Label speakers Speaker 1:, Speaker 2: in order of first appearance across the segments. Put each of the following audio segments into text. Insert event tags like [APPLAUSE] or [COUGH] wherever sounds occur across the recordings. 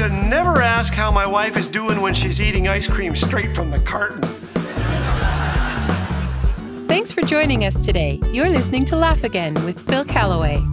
Speaker 1: to never ask how my wife is doing when she's eating ice cream straight from the carton.
Speaker 2: Thanks for joining us today. You're listening to Laugh Again with Phil Callaway.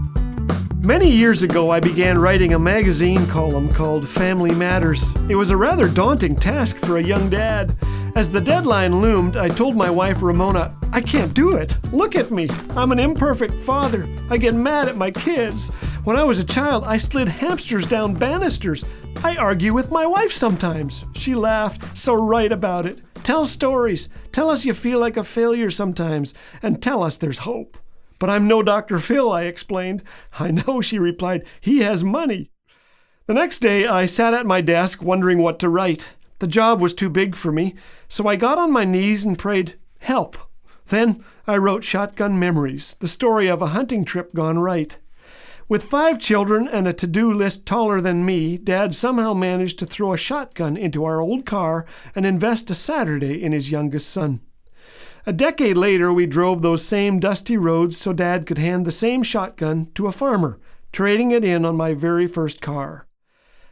Speaker 1: Many years ago, I began writing a magazine column called Family Matters. It was a rather daunting task for a young dad. As the deadline loomed, I told my wife Ramona, I can't do it. Look at me. I'm an imperfect father. I get mad at my kids. When I was a child, I slid hamsters down banisters. I argue with my wife sometimes. She laughed, so right about it. Tell stories. Tell us you feel like a failure sometimes, and tell us there's hope. But I'm no Dr. Phil, I explained. I know, [LAUGHS] she replied. He has money. The next day, I sat at my desk wondering what to write. The job was too big for me, so I got on my knees and prayed, Help. Then I wrote Shotgun Memories, the story of a hunting trip gone right. With five children and a to do list taller than me, Dad somehow managed to throw a shotgun into our old car and invest a Saturday in his youngest son. A decade later, we drove those same dusty roads so Dad could hand the same shotgun to a farmer, trading it in on my very first car.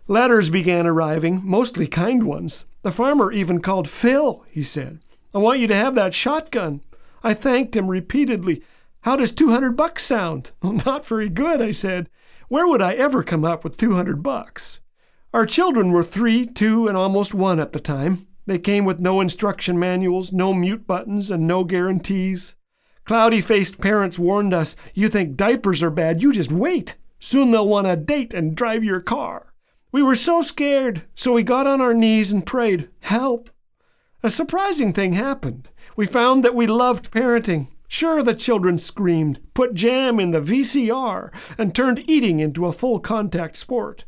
Speaker 1: Letters began arriving, mostly kind ones. The farmer even called Phil, he said. I want you to have that shotgun. I thanked him repeatedly. How does 200 bucks sound? [LAUGHS] Not very good, I said. Where would I ever come up with 200 bucks? Our children were three, two, and almost one at the time. They came with no instruction manuals, no mute buttons, and no guarantees. Cloudy faced parents warned us you think diapers are bad, you just wait. Soon they'll want a date and drive your car. We were so scared, so we got on our knees and prayed, Help. A surprising thing happened. We found that we loved parenting. Sure, the children screamed, put jam in the VCR, and turned eating into a full contact sport.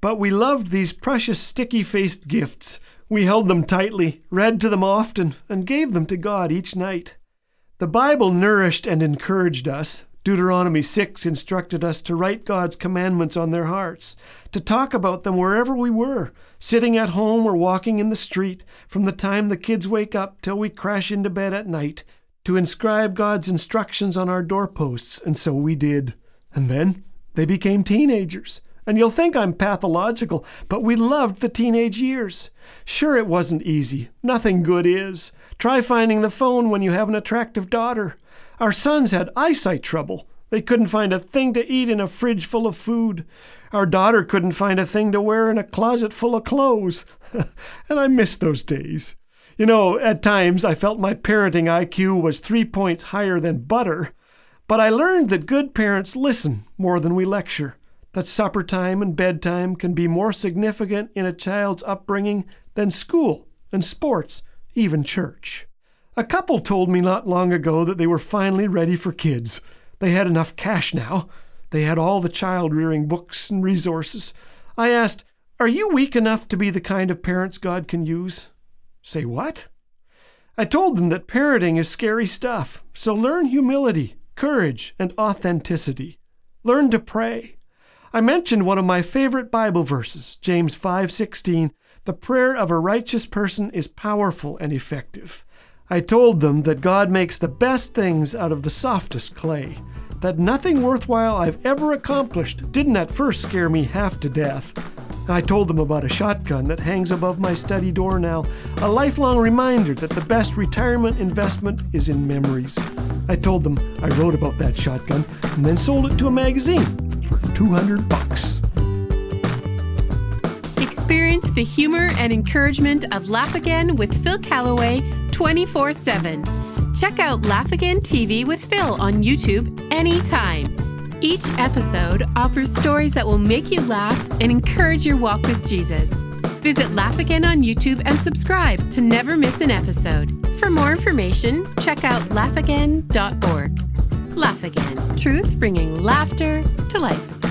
Speaker 1: But we loved these precious sticky faced gifts. We held them tightly, read to them often, and gave them to God each night. The Bible nourished and encouraged us. Deuteronomy 6 instructed us to write God's commandments on their hearts, to talk about them wherever we were, sitting at home or walking in the street, from the time the kids wake up till we crash into bed at night, to inscribe God's instructions on our doorposts, and so we did. And then they became teenagers. And you'll think I'm pathological, but we loved the teenage years. Sure, it wasn't easy. Nothing good is. Try finding the phone when you have an attractive daughter. Our sons had eyesight trouble. They couldn't find a thing to eat in a fridge full of food. Our daughter couldn't find a thing to wear in a closet full of clothes. [LAUGHS] and I miss those days. You know, at times I felt my parenting IQ was three points higher than butter. But I learned that good parents listen more than we lecture that supper time and bedtime can be more significant in a child's upbringing than school and sports, even church. A couple told me not long ago that they were finally ready for kids. They had enough cash now. They had all the child rearing books and resources. I asked, Are you weak enough to be the kind of parents God can use? Say what? I told them that parroting is scary stuff, so learn humility, courage, and authenticity. Learn to pray. I mentioned one of my favorite Bible verses, James 5:16, "The prayer of a righteous person is powerful and effective." I told them that God makes the best things out of the softest clay, that nothing worthwhile I've ever accomplished didn't at first scare me half to death. I told them about a shotgun that hangs above my study door now, a lifelong reminder that the best retirement investment is in memories. I told them I wrote about that shotgun and then sold it to a magazine for 200 bucks.
Speaker 2: Experience the humor and encouragement of Laugh Again with Phil Callaway 24 7. Check out Laugh Again TV with Phil on YouTube anytime. Each episode offers stories that will make you laugh and encourage your walk with Jesus. Visit Laugh Again on YouTube and subscribe to never miss an episode. For more information, check out laughagain.org. Laugh Again, truth bringing laughter to life.